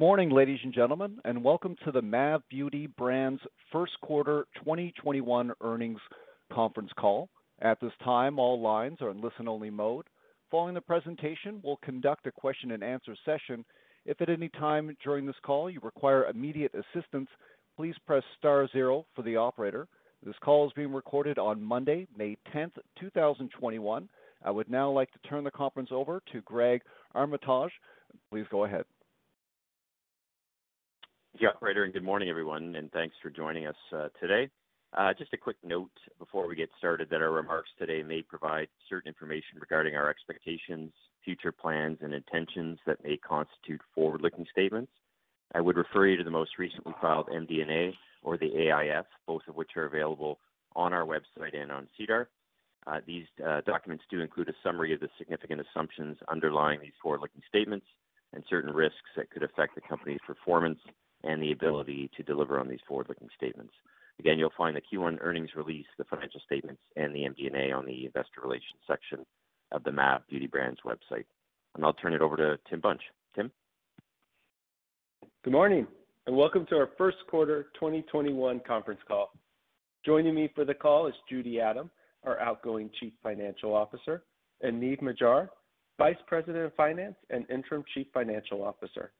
Good morning, ladies and gentlemen, and welcome to the MAV Beauty Brands first quarter 2021 earnings conference call. At this time, all lines are in listen-only mode. Following the presentation, we'll conduct a question and answer session. If at any time during this call you require immediate assistance, please press star zero for the operator. This call is being recorded on Monday, May 10th, 2021. I would now like to turn the conference over to Greg Armitage. Please go ahead. You, operator, and good morning, everyone, and thanks for joining us uh, today. Uh, just a quick note before we get started that our remarks today may provide certain information regarding our expectations, future plans, and intentions that may constitute forward-looking statements. I would refer you to the most recently filed MD&A or the AIF, both of which are available on our website and on SEDAR. Uh, these documents do include a summary of the significant assumptions underlying these forward-looking statements and certain risks that could affect the company's performance and the ability to deliver on these forward-looking statements. Again, you'll find the Q1 earnings release, the financial statements, and the MD&A on the investor relations section of the MAV Beauty Brands website. And I'll turn it over to Tim Bunch. Tim? Good morning, and welcome to our first quarter 2021 conference call. Joining me for the call is Judy Adam, our outgoing Chief Financial Officer, and Niamh Majar, Vice President of Finance and Interim Chief Financial Officer.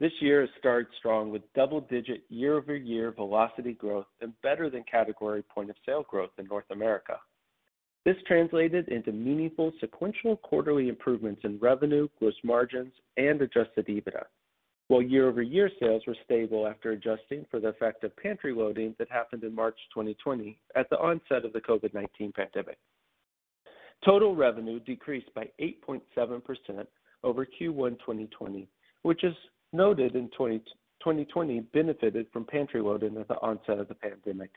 This year has started strong with double-digit year-over-year velocity growth and better than category point-of-sale growth in North America. This translated into meaningful sequential quarterly improvements in revenue, gross margins, and adjusted EBITDA. While year-over-year sales were stable after adjusting for the effect of pantry loading that happened in March 2020 at the onset of the COVID-19 pandemic. Total revenue decreased by 8.7% over Q1 2020, which as noted in 2020 benefited from pantry loading at the onset of the pandemic.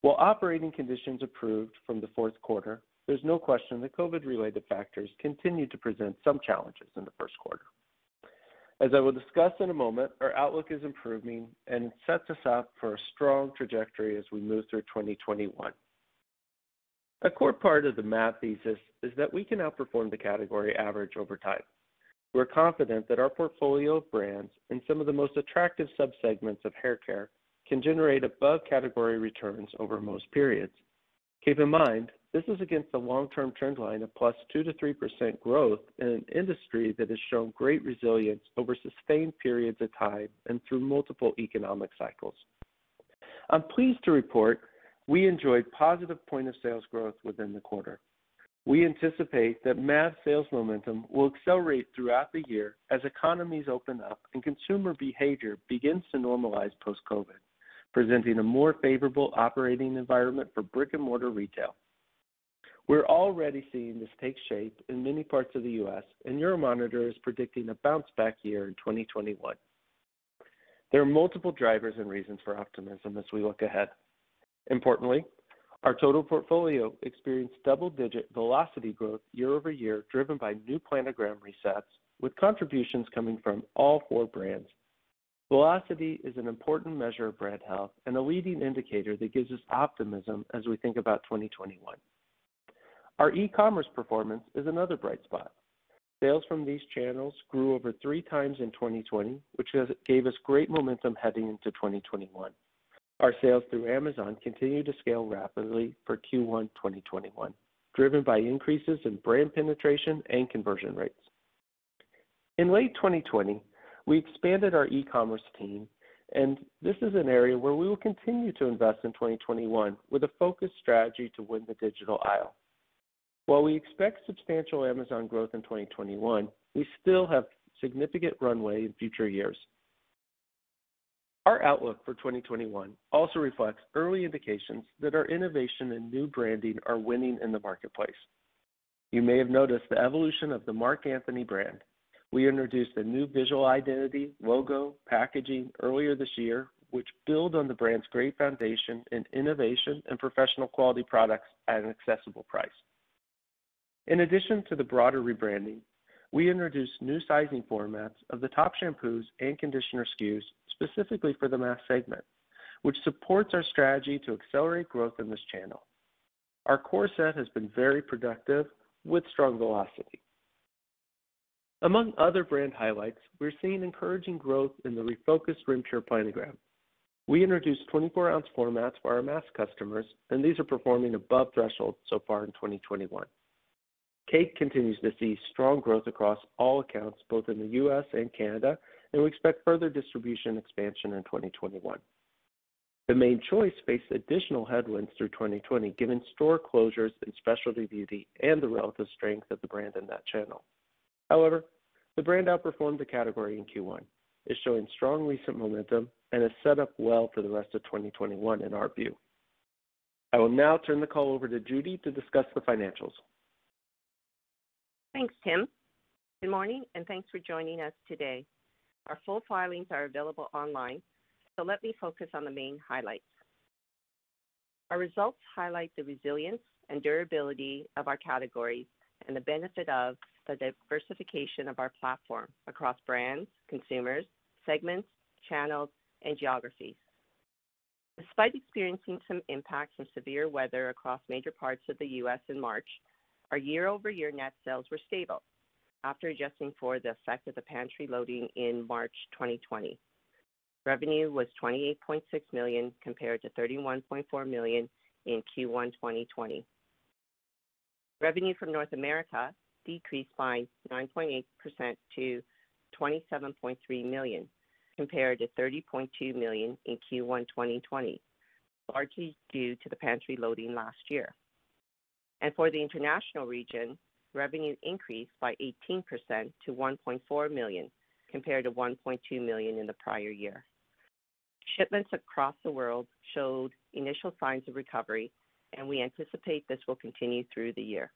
While operating conditions improved from the fourth quarter, there's no question that COVID-related factors continued to present some challenges in the first quarter. As I will discuss in a moment, our outlook is improving and sets us up for a strong trajectory as we move through 2021. A core part of the MAV thesis is that we can outperform the category average over time. We're confident that our portfolio of brands in some of the most attractive subsegments of haircare can generate above-category returns over most periods. Keep in mind, this is against a long-term trend line of +2 to 3% growth in an industry that has shown great resilience over sustained periods of time and through multiple economic cycles. I'm pleased to report we enjoyed positive point-of-sales growth within the quarter. We anticipate that MAV sales momentum will accelerate throughout the year as economies open up and consumer behavior begins to normalize post-COVID, presenting a more favorable operating environment for brick-and-mortar retail. We're already seeing this take shape in many parts of the U.S., and Euromonitor is predicting a bounce-back year in 2021. There are multiple drivers and reasons for optimism as we look ahead. Importantly, our total portfolio experienced double-digit velocity growth year-over-year, driven by new planogram resets, with contributions coming from all four brands. Velocity is an important measure of brand health and a leading indicator that gives us optimism as we think about 2021. Our e-commerce performance is another bright spot. Sales from these channels grew over three times in 2020, which gave us great momentum heading into 2021. Our sales through Amazon continue to scale rapidly for Q1 2021, driven by increases in brand penetration and conversion rates. In late 2020, we expanded our e-commerce team, and this is an area where we will continue to invest in 2021 with a focused strategy to win the digital aisle. While we expect substantial Amazon growth in 2021, we still have significant runway in future years. Our outlook for 2021 also reflects early indications that our innovation and new branding are winning in the marketplace. You may have noticed the evolution of the Marc Anthony brand, We introduced a new visual identity, logo, packaging earlier this year, which build on the brand's great foundation in innovation and professional quality products at an accessible price. In addition to the broader rebranding, we introduced new sizing formats of the top shampoos and conditioner SKUs specifically for the mass segment, which supports our strategy to accelerate growth in this channel. Our core set has been very productive with strong velocity. Among other brand highlights, we're seeing encouraging growth in the refocused Renpure Planogram. We introduced 24-ounce formats for our mass customers, and these are performing above threshold so far in 2021. Cake continues to see strong growth across all accounts, both in the U.S. and Canada, and we expect further distribution expansion in 2021. The Mane Choice faced additional headwinds through 2020, given store closures in specialty beauty and the relative strength of the brand in that channel. However, the brand outperformed the category in Q1, is showing strong recent momentum, and is set up well for the rest of 2021 in our view. I will now turn the call over to Judy to discuss the financials. Thanks, Tim. Good morning, and thanks for joining us today. Our full filings are available online, so let me focus on the main highlights. Our results highlight the resilience and durability of our categories and the benefit of the diversification of our platform across brands, consumers, segments, channels, and geographies. Despite experiencing some impacts from severe weather across major parts of the U.S. in March, our year-over-year net sales were stable after adjusting for the effect of the pantry loading in March 2020. Revenue was 28.6 million compared to 31.4 million in Q1 2020. Revenue from North America decreased by 9.8% to 27.3 million, compared to 30.2 million in Q1 2020, largely due to the pantry loading last year. And For the international region, revenue increased by 18% to 1.4 million, compared to 1.2 million in the prior year. Shipments across the world showed initial signs of recovery, and we anticipate this will continue through the year.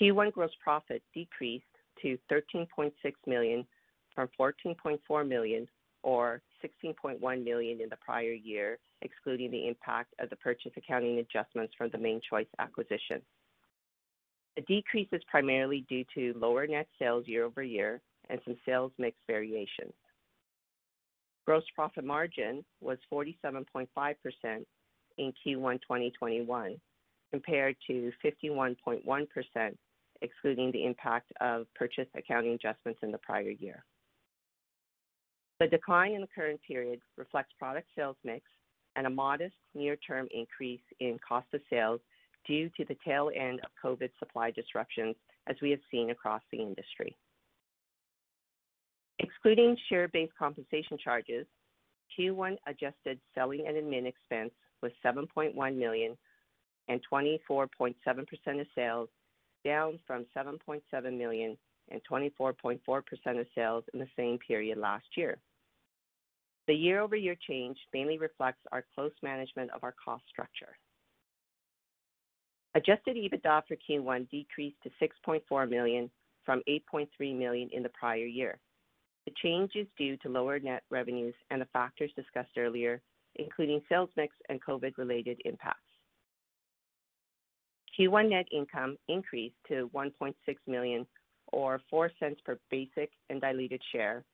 Q1 gross profit decreased to 13.6 million from 14.4 million or 16.1 million in the prior year, excluding the impact of the purchase accounting adjustments from the Mane Choice acquisition. The decrease is primarily due to lower net sales year-over-year and some sales mix variations. Gross profit margin was 47.5% in Q1 2021, compared to 51.1%, excluding the impact of purchase accounting adjustments in the prior year. The decline in the current period reflects product sales mix and a modest near-term increase in cost of sales due to the tail end of COVID supply disruptions, as we have seen across the industry. Excluding share-based compensation charges, Q1 adjusted selling and admin expense was $7.1 million and 24.7% of sales, down from $7.7 million and 24.4% of sales in the same period last year. The year-over-year change mainly reflects our close management of our cost structure. Adjusted EBITDA for Q1 decreased to 6.4 million from 8.3 million in the prior year. The change is due to lower net revenues and the factors discussed earlier, including sales mix and COVID-related impacts. Q1 net income increased to 1.6 million or $0.04 per basic and diluted share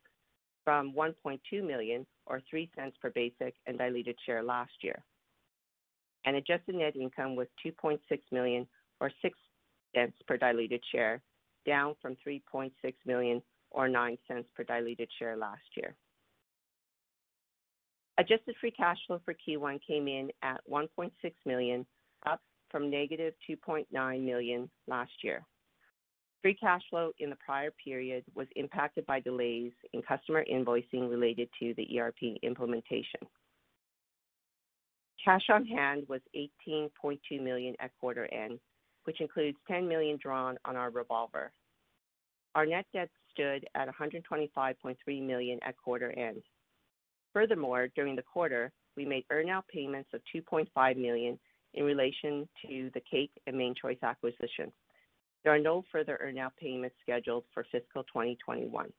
from 1.2 million or $0.03 per basic and diluted share last year. And adjusted net income was 2.6 million or $0.06 per diluted share, down from 3.6 million or $0.09 per diluted share last year. Adjusted free cash flow for Q1 came in at 1.6 million, up from negative $2.9 million last year. Free cash flow in the prior period was impacted by delays in customer invoicing related to the ERP implementation. Cash on hand was 18.2 million at quarter end, which includes 10 million drawn on our revolver. Our net debt stood at 125.3 million at quarter end. Furthermore, during the quarter, we made earn-out payments of 2.5 million in relation to the Cake and Mane Choice acquisition. There are no further earn-out payments scheduled for fiscal 2021.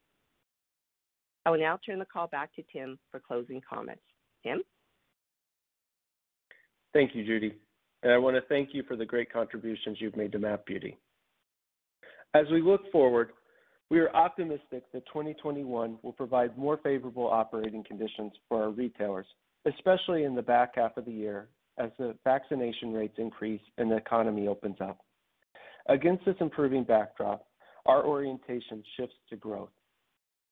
I will now turn the call back to Tim for closing comments. Tim? Thank you, Judy. And I want to thank you for the great contributions you've made to MAV Beauty. As we look forward, we are optimistic that 2021 will provide more favorable operating conditions for our retailers, especially in the back half of the year as the vaccination rates increase and the economy opens up. Against this improving backdrop, our orientation shifts to growth.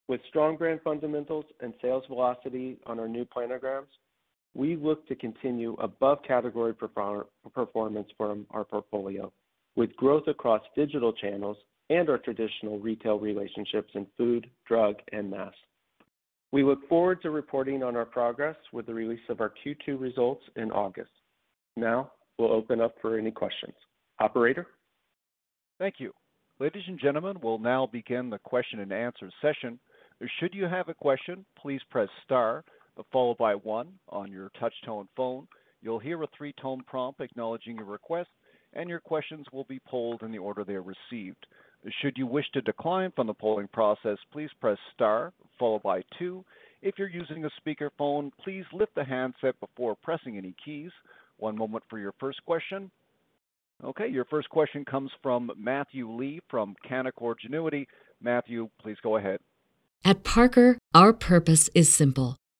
With strong brand fundamentals and sales velocity on our new planograms, we look to continue above-category performance from our portfolio, with growth across digital channels and our traditional retail relationships in food, drug, and mass. We look forward to reporting on our progress with the release of our Q2 results in August. Now, we'll open up for any questions. Operator? Thank you. Ladies and gentlemen, we'll now begin the question and answer session. Should you have a question, please press star followed by one on your touch-tone phone. You'll hear a three-tone prompt acknowledging your request, and your questions will be polled in the order they are received. Should you wish to decline from the polling process, please press star followed by two. If you're using a speakerphone, please lift the handset before pressing any keys. One moment for your first question. Okay, your first question comes from Matthew Lee from Canaccord Genuity. Matthew, please go ahead. At Parker, our purpose is simple.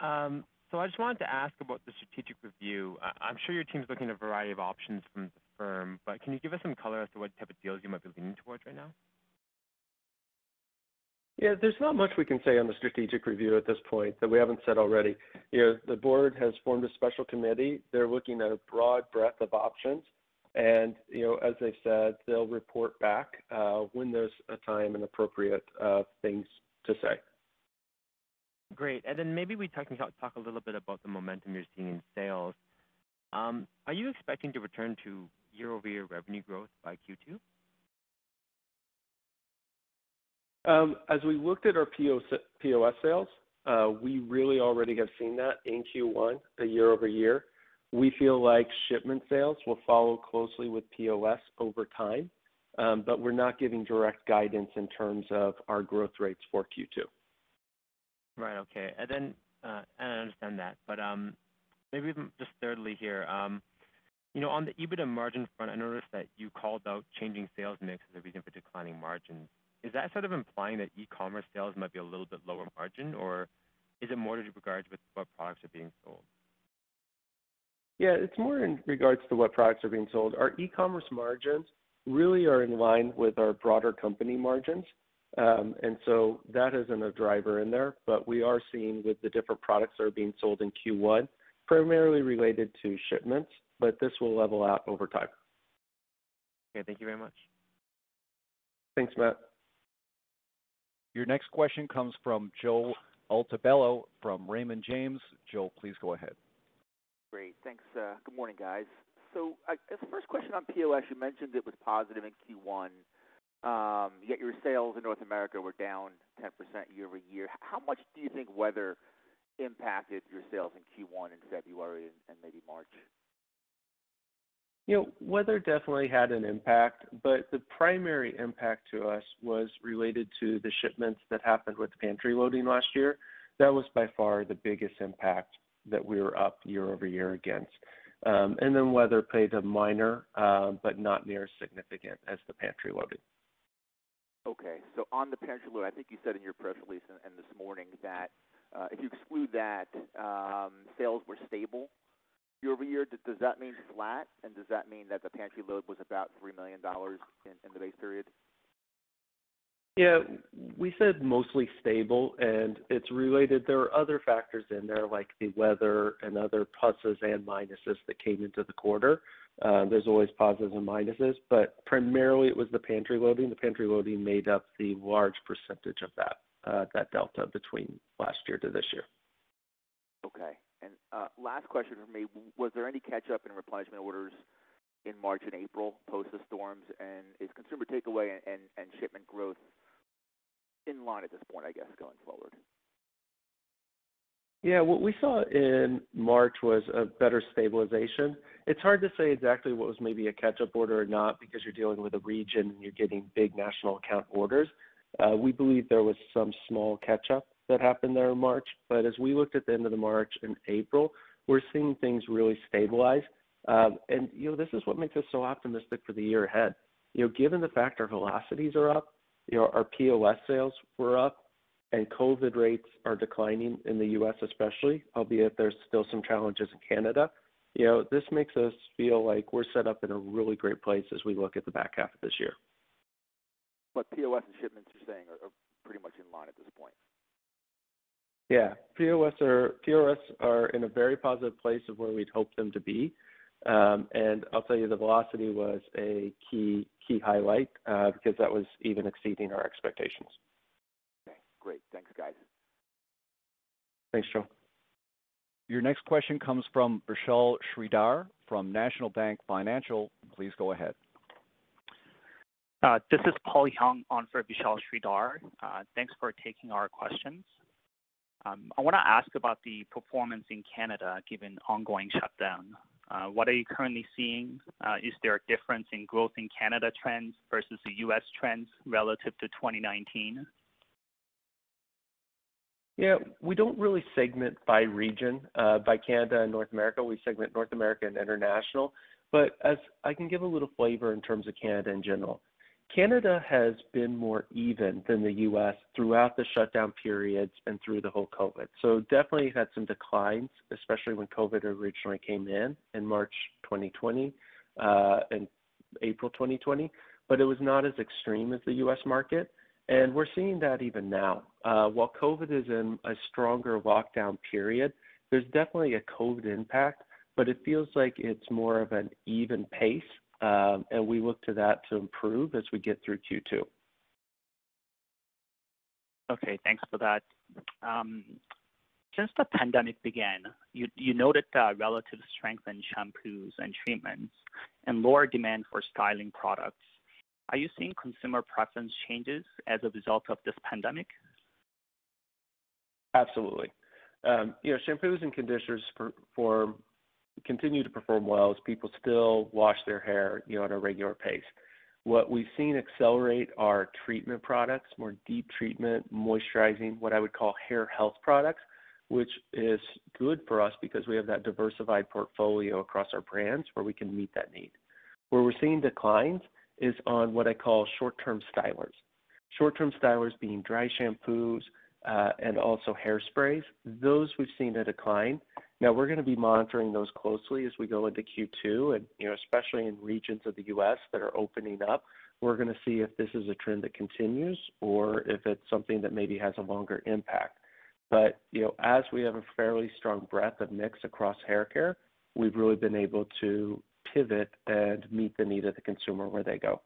Um, I just wanted to ask about the strategic review. I'm sure your team's looking at a variety of options from the firm, but can you give us some color as to what type of deals you might be leaning towards right now? Yeah, there's not much we can say on the strategic review at this point that we haven't said already. You know, the board has formed a special committee. They're looking at a broad breadth of options, and you know, as they've said, they'll report back uh, when there's a time and appropriate uh, things to say. Great. And then maybe we can talk a little bit about the momentum you're seeing in sales. Um, are you expecting to return to year-over-year revenue growth by Q2? Um, as we looked at our POS sales, uh, we really already have seen that in Q1, the uh, year-over-year. We feel like shipment sales will follow closely with POS over time, um, but we're not giving direct guidance in terms of our growth rates for Q2. Right. Okay. And then, uh, and I understand that, but um, maybe even just thirdly here, um, you know, on the EBITDA margin front, I noticed that you called out changing sales mix as a reason for declining margins. Is that sort of implying that e-commerce sales might be a little bit lower margin, or is it more to regards with what products are being sold? Yeah, it's more in regards to what products are being sold. Our e-commerce margins really are in line with our broader company margins. Um, that isn't a driver in there, but we are seeing with the different products that are being sold in Q1, primarily related to shipments, but this will level out over time. Okay. Thank you very much. Thanks, Matt. Your next question comes from Joe Altobello from Raymond James. Joe, please go ahead. Great. Thanks. Uh, good morning, guys. As the first question on POS, you mentioned it was positive in Q1, yet your sales in North America were down 10% year-over-year. How much do you think weather impacted your sales in Q1 in February and maybe March? Yeah, weather definitely had an impact, but the primary impact to us was related to the shipments that happened with pantry loading last year. That was by far the biggest impact that we were up year-over-year against. Um and then weather played a minor, but not near as significant as the pantry loading. Okay. So on the pantry load, I think you said in your press release and this morning that uh, if you exclude that, um, sales were stable year-over-year. Does that mean flat, and does that mean that the pantry load was about $3 million in the base period? Yeah, we said mostly stable, and it's related. There are other factors in there, like the weather and other pluses and minuses that came into the quarter. There's always positives and minuses, but primarily it was the pantry loading. The pantry loading made up the large percentage of that that delta between last year to this year. Okay. And uh, last question from me. Was there any catch-up in replenishment orders in March and April post the storms? And is consumer takeaway and shipment growth in line at this point, I guess, going forward? Yeah. What we saw in March was a better stabilization. It's hard to say exactly what was maybe a catch-up order or not because you're dealing with a region and you're getting big national account orders. Uh, we believe there was some small catch-up that happened there in March. But as we looked at the end of the March and April, we're seeing things really stabilize. Um, and you know, this is what makes us so optimistic for the year ahead. You know, given the fact our velocities are up, you know, our POS sales were up, and COVID rates are declining in the U.S. especially, albeit there's still some challenges in Canada. You know, this makes us feel like we're set up in a really great place as we look at the back half of this year. What POS and shipments, you're saying, are pretty much in line at this point? Yeah. POS are POS are in a very positive place of where we'd hope them to be. Um, I'll tell you, the velocity was a key key highlight, uh, because that was even exceeding our expectations. Okay, great. Thanks, guys. Thanks, Joe. Your next question comes from Vishal Shreedhar from National Bank Financial. Please go ahead. Uh, this is Paul Young on for Vishal Shreedhar. Uh, thanks for taking our questions. Um, I wanna ask about the performance in Canada, given ongoing shutdown. Uh, what are you currently seeing? Uh, is there a difference in growth in Canada trends versus the U.S. trends relative to 2019? Yeah. We don't really segment by region, uh, by Canada and North America. We segment North America and international. But as I can give a little flavor in terms of Canada in general. Canada has been more even than the U.S. throughout the shutdown periods and through the whole COVID. So, definitely had some declines, especially when COVID originally came in in March 2020, uh, and April 2020, but it was not as extreme as the U.S. market. And we're seeing that even now. Uh, while COVID is in a stronger lockdown period, there's definitely a COVID impact, but it feels like it's more of an even pace, Um, and we look to that to improve as we get through Q2. Okay, thanks for that. Um, since the pandemic began, you noted relative strength in shampoos and treatments and lower demand for styling products. Are you seeing consumer preference changes as a result of this pandemic? Absolutely. Um, you know, shampoos and conditioners continue to perform well as people still wash their hair, you know, at a regular pace. What we've seen accelerate are treatment products, more deep treatment, moisturizing, what I would call hair health products, which is good for us because we have that diversified portfolio across our brands where we can meet that need. Where we're seeing declines is on what I call short-term stylers. Short-term stylers being dry shampoos, uh, and also hairsprays. Those we've seen a decline. Now we're gonna be monitoring those closely as we go into Q2 and, you know, especially in regions of the U.S. that are opening up. We're gonna see if this is a trend that continues or if it's something that maybe has a longer impact. But, you know, as we have a fairly strong breadth of mix across hair care, we've really been able to pivot and meet the need of the consumer where they go.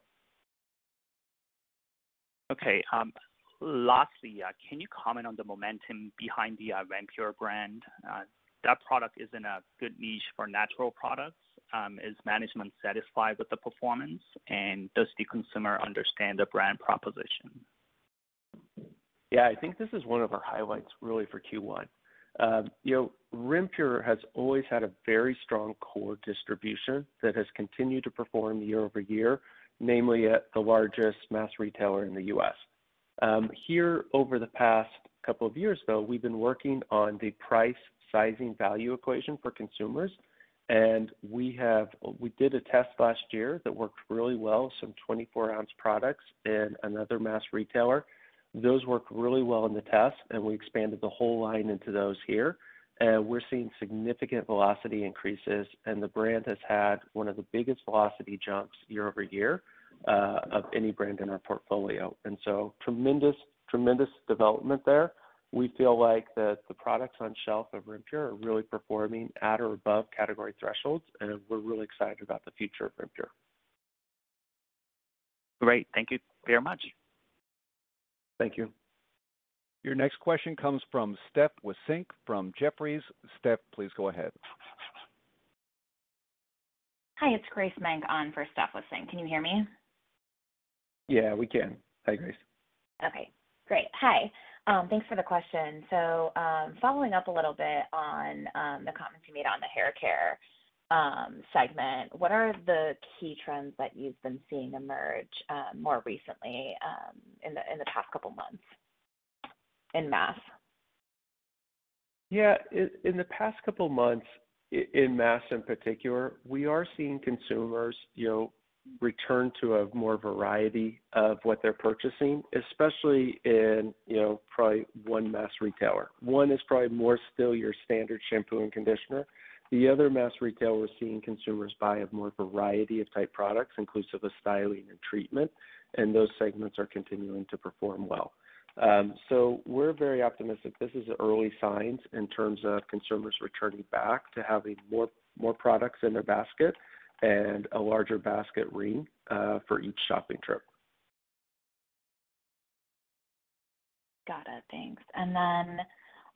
Okay. Um, lastly, uh, can you comment on the momentum behind the uh, Renpure brand? Uh, That product is in a good niche for natural products. Um, is management satisfied with the performance, and does the consumer understand the brand proposition? Yeah. I think this is one of our highlights really for Q1. Um, you know, Renpure has always had a very strong core distribution that has continued to perform year-over-year, namely at the largest mass retailer in the U.S. Um, here over the past couple of years, though, we've been working on the price sizing value equation for consumers. And we have we did a test last year that worked really well, some 24-ounce products in another mass retailer. Those worked really well in the test, and we expanded the whole line into those here. And we're seeing significant velocity increases, and the brand has had one of the biggest velocity jumps year-over-year. Uh, of any brand in our portfolio. And so, tremendous, tremendous development there. We feel like the products on shelf of Renpure are really performing at or above category thresholds, and we're really excited about the future of Renpure. Great. Thank you very much. Thank you. Your next question comes from Steph Wissink from Jefferies. Steph, please go ahead. Hi, it's Grace Menk on for Steph Wissink. Can you hear me? Yeah, we can. Hi, Grace. Okay, great. Hi. Um, thanks for the question. So, um, following up a little bit on um, the comments you made on the hair care um, segment, what are the key trends that you've been seeing emerge more recently in the past couple months in mass? Yeah. In the past couple months, in mass in particular, we are seeing consumers, you know, return to a more variety of what they're purchasing, especially in, you know, probably one mass retailer. One is probably more still your standard shampoo and conditioner. The other mass retailer, we're seeing consumers buy a more variety of type products, inclusive of styling and treatment, and those segments are continuing to perform well. Um, so we're very optimistic. This is early signs in terms of consumers returning back to having more more products in their basket and a larger basket ring uh, for each shopping trip. Got it. Thanks. And then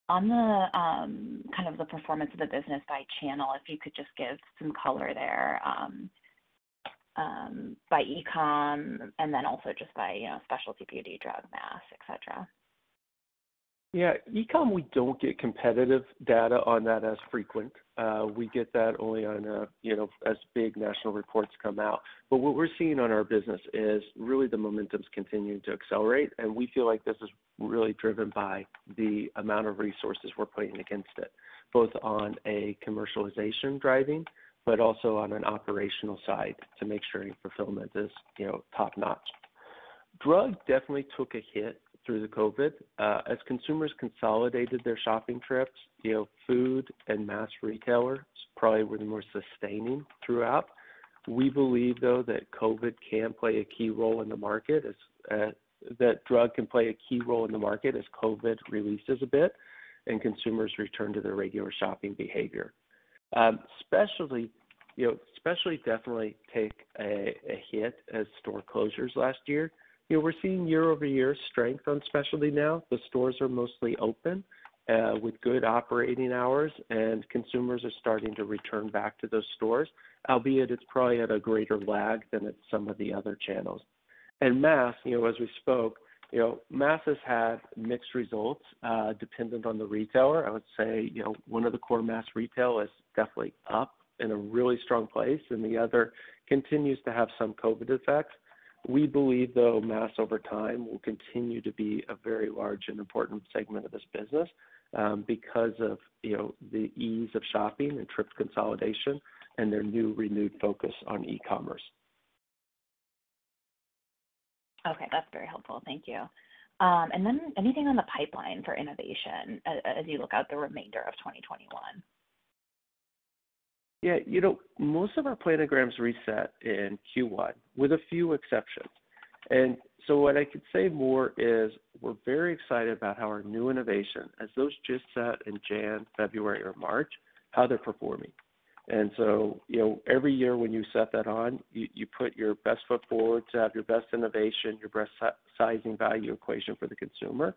on the um, kind of the performance of the business by channel, if you could just give some color there, um, um, by e-com and then also just by, you know, specialty beauty, drug, mass, et cetera. Yeah. E-com, we don't get competitive data on that as frequent. Uh, we get that only on, uh, you know, as big national reports come out. But what we're seeing on our business is really the momentum's continuing to accelerate, and we feel like this is really driven by the amount of resources we're putting against it, both on a commercialization driving, but also on an operational side to make sure fulfillment is, you know, top-notch. Drug definitely took a hit through the COVID. Uh, as consumers consolidated their shopping trips, you know, food and mass retailers probably were the more sustaining throughout. We believe, though, that COVID can play a key role in the market as uh, that drug can play a key role in the market as COVID releases a bit and consumers return to their regular shopping behavior. Um, specialty, you know, specialty definitely take a, a hit as store closures last year. You know, we're seeing year-over-year strength on specialty now. The stores are mostly open uh, with good operating hours, and consumers are starting to return back to those stores, albeit it's probably at a greater lag than at some of the other channels. And mass, you know, as we spoke, you know, mass has had mixed results uh, dependent on the retailer. I would say, you know, one of the core mass retail is definitely up in a really strong place, and the other continues to have some COVID effects. We believe, though, mass over time will continue to be a very large and important segment of this business, because of, you know, the ease of shopping and trip consolidation and their new renewed focus on e-commerce. Okay. That's very helpful. Thank you. Um and then anything on the pipeline for innovation as you look out the remainder of 2021? Yeah. You know, most of our planograms reset in Q1 with a few exceptions. And so what I could say more is we're very excited about how our new innovation, as those just set in Jan, February or March, how they're performing. And so, you know, every year when you set that on, you put your best foot forward to have your best innovation, your best sizing value equation for the consumer.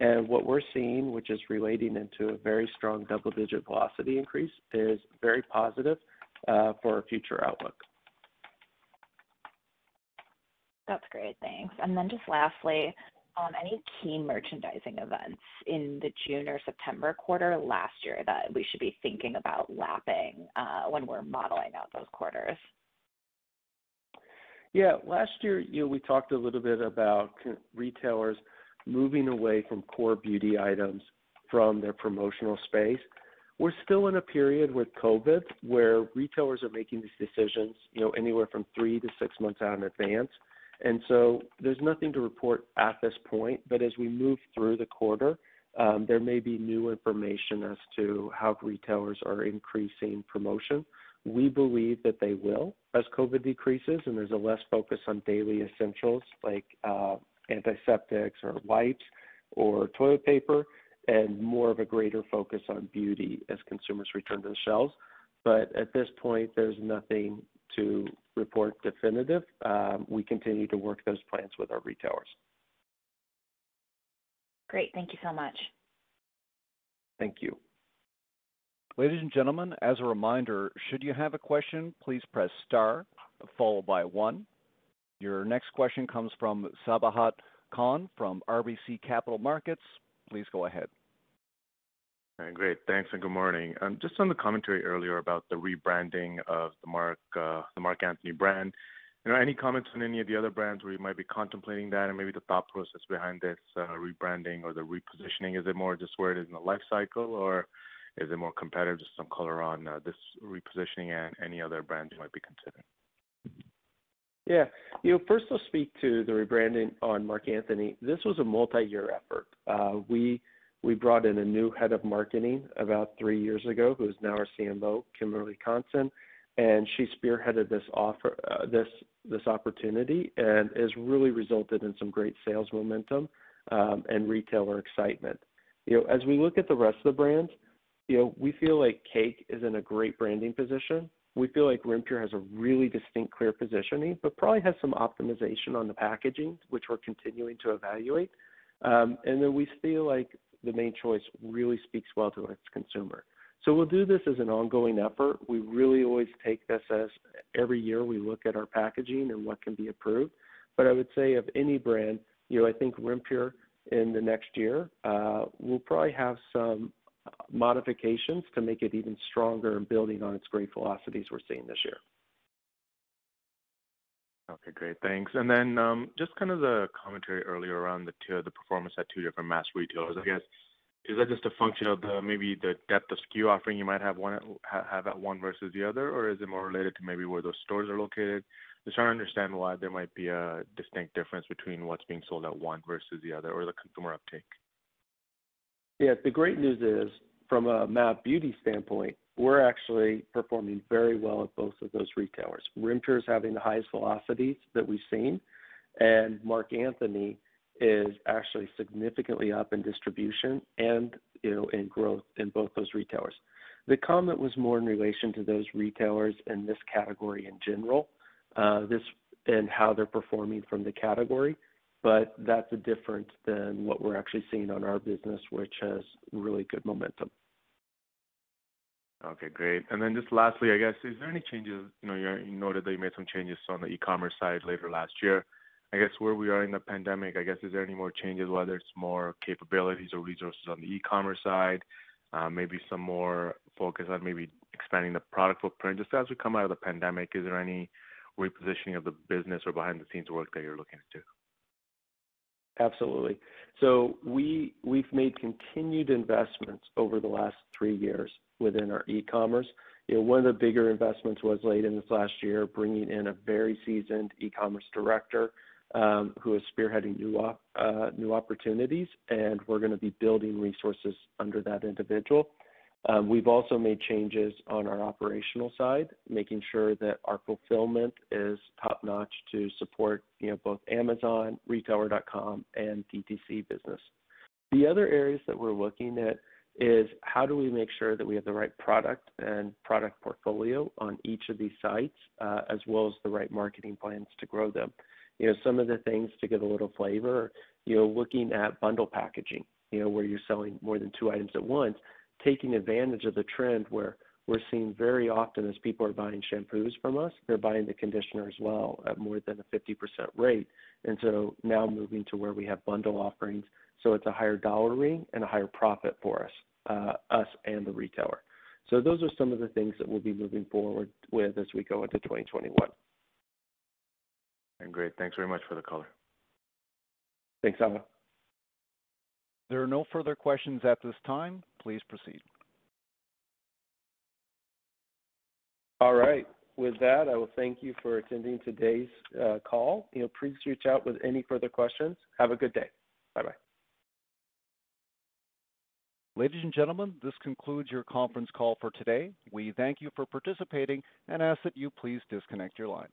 And what we're seeing, which is relating into a very strong double-digit velocity increase, is very positive uh, for our future outlook. That's great. Thanks. And then just lastly, um, any key merchandising events in the June or September quarter last year that we should be thinking about lapping, uh, when we're modeling out those quarters? Yeah. Last year, you know, we talked a little bit about retailers moving away from core beauty items from their promotional space. We're still in a period with COVID where retailers are making these decisions, you know, anywhere from three to six months out in advance. And so there's nothing to report at this point. But as we move through the quarter, there may be new information as to how retailers are increasing promotion We believe that they will as COVID decreases and there's a less focus on daily essentials like uh, antiseptics or wipes or toilet paper and more of a greater focus on beauty as consumers return to the shelves. But at this point, there's nothing to report definitive. Um, we continue to work those plans with our retailers. Great. Thank you so much. Thank you. Ladies and gentlemen, as a reminder, should you have a question, please press star followed by one. Your next question comes from Sabahat Khan from RBC Capital Markets. Please go ahead. Great. Thanks, and good morning. Um, just on the commentary earlier about the rebranding of the Marc uh, Anthony brand, you know, any comments on any of the other brands where you might be contemplating that and maybe the thought process behind this uh, rebranding or the repositioning? Is it more just where it is in the life cycle, or is it more competitive? Just some color on uh, this repositioning and any other brands you might be considering. Yeah. You know, first I'll speak to the rebranding on Marc Anthony. This was a multi-year effort. Uh, We we brought in a new head of marketing about three years ago, who is now our CMO, Kimberly Conson, and she spearheaded this offer, uh, this this opportunity, and has really resulted in some great sales momentum um, and retailer excitement. You know, as we look at the rest of the brands, you know, we feel like Cake is in a great branding position. We feel like Renpure has a really distinct, clear positioning, but probably has some optimization on the packaging, which we're continuing to evaluate. Um, and then we feel like the Mane Choice really speaks well to its consumer. So we'll do this as an ongoing effort. We really always take this as every year we look at our packaging and what can be approved. But I would say of any brand, you know, I think Renpure in the next year uh, will probably have some modifications to make it even stronger and building on its great velocities we're seeing this year. Okay, great. Thanks. And then um, just kind of the commentary earlier around the two, the performance at two different mass retailers. I guess is that just a function of the maybe the depth of SKU offering you might have one have at one versus the other, or is it more related to maybe where those stores are located? Just trying to understand why there might be a distinct difference between what's being sold at one versus the other, or the consumer uptake. Yeah, the great news is from a MAV Beauty standpoint, we're actually performing very well at both of those retailers. Renpure is having the highest velocities that we've seen, and Marc Anthony is actually significantly up in distribution and, you know, in growth in both those retailers. The comment was more in relation to those retailers in this category in general, uh, this and how they're performing from the category, but that's a different than what we're actually seeing on our business, which has really good momentum. Okay, great. And then just lastly, I guess, is there any changes? You know, you noted that you made some changes on the e-commerce side later last year. I guess where we are in the pandemic, I guess, is there any more changes, whether it's more capabilities or resources on the e-commerce side, uh, maybe some more focus on maybe expanding the product footprint? Just as we come out of the pandemic, is there any repositioning of the business or behind the scenes work that you're looking to do? Absolutely. So we we've made continued investments over the last three years within our e-commerce. You know, one of the bigger investments was late in this last year, bringing in a very seasoned e-commerce director um, who is spearheading new uh, new opportunities, and we're going to be building resources under that individual. Um, we've also made changes on our operational side, making sure that our fulfillment is top notch to support you know both Amazon, Retailer.com, and DTC business. The other areas that we're looking at is how do we make sure that we have the right product and product portfolio on each of these sites, uh, as well as the right marketing plans to grow them. You know, some of the things to give a little flavor, you know, looking at bundle packaging, you know, where you're selling more than two items at once, taking advantage of the trend where we're seeing very often as people are buying shampoos from us, they're buying the conditioner as well at more than a 50% rate. And so now moving to where we have bundle offerings, so it's a higher dollar ring and a higher profit for us, uh, us and the retailer. So those are some of the things that we'll be moving forward with as we go into 2021. And great. Thanks very much for the color. Thanks, Ava. There are no further questions at this time. Please proceed. All right. With that, I will thank you for attending today's uh, call. You know, please reach out with any further questions. Have a good day. Bye-bye. Ladies and gentlemen, this concludes your conference call for today. We thank you for participating and ask that you please disconnect your lines.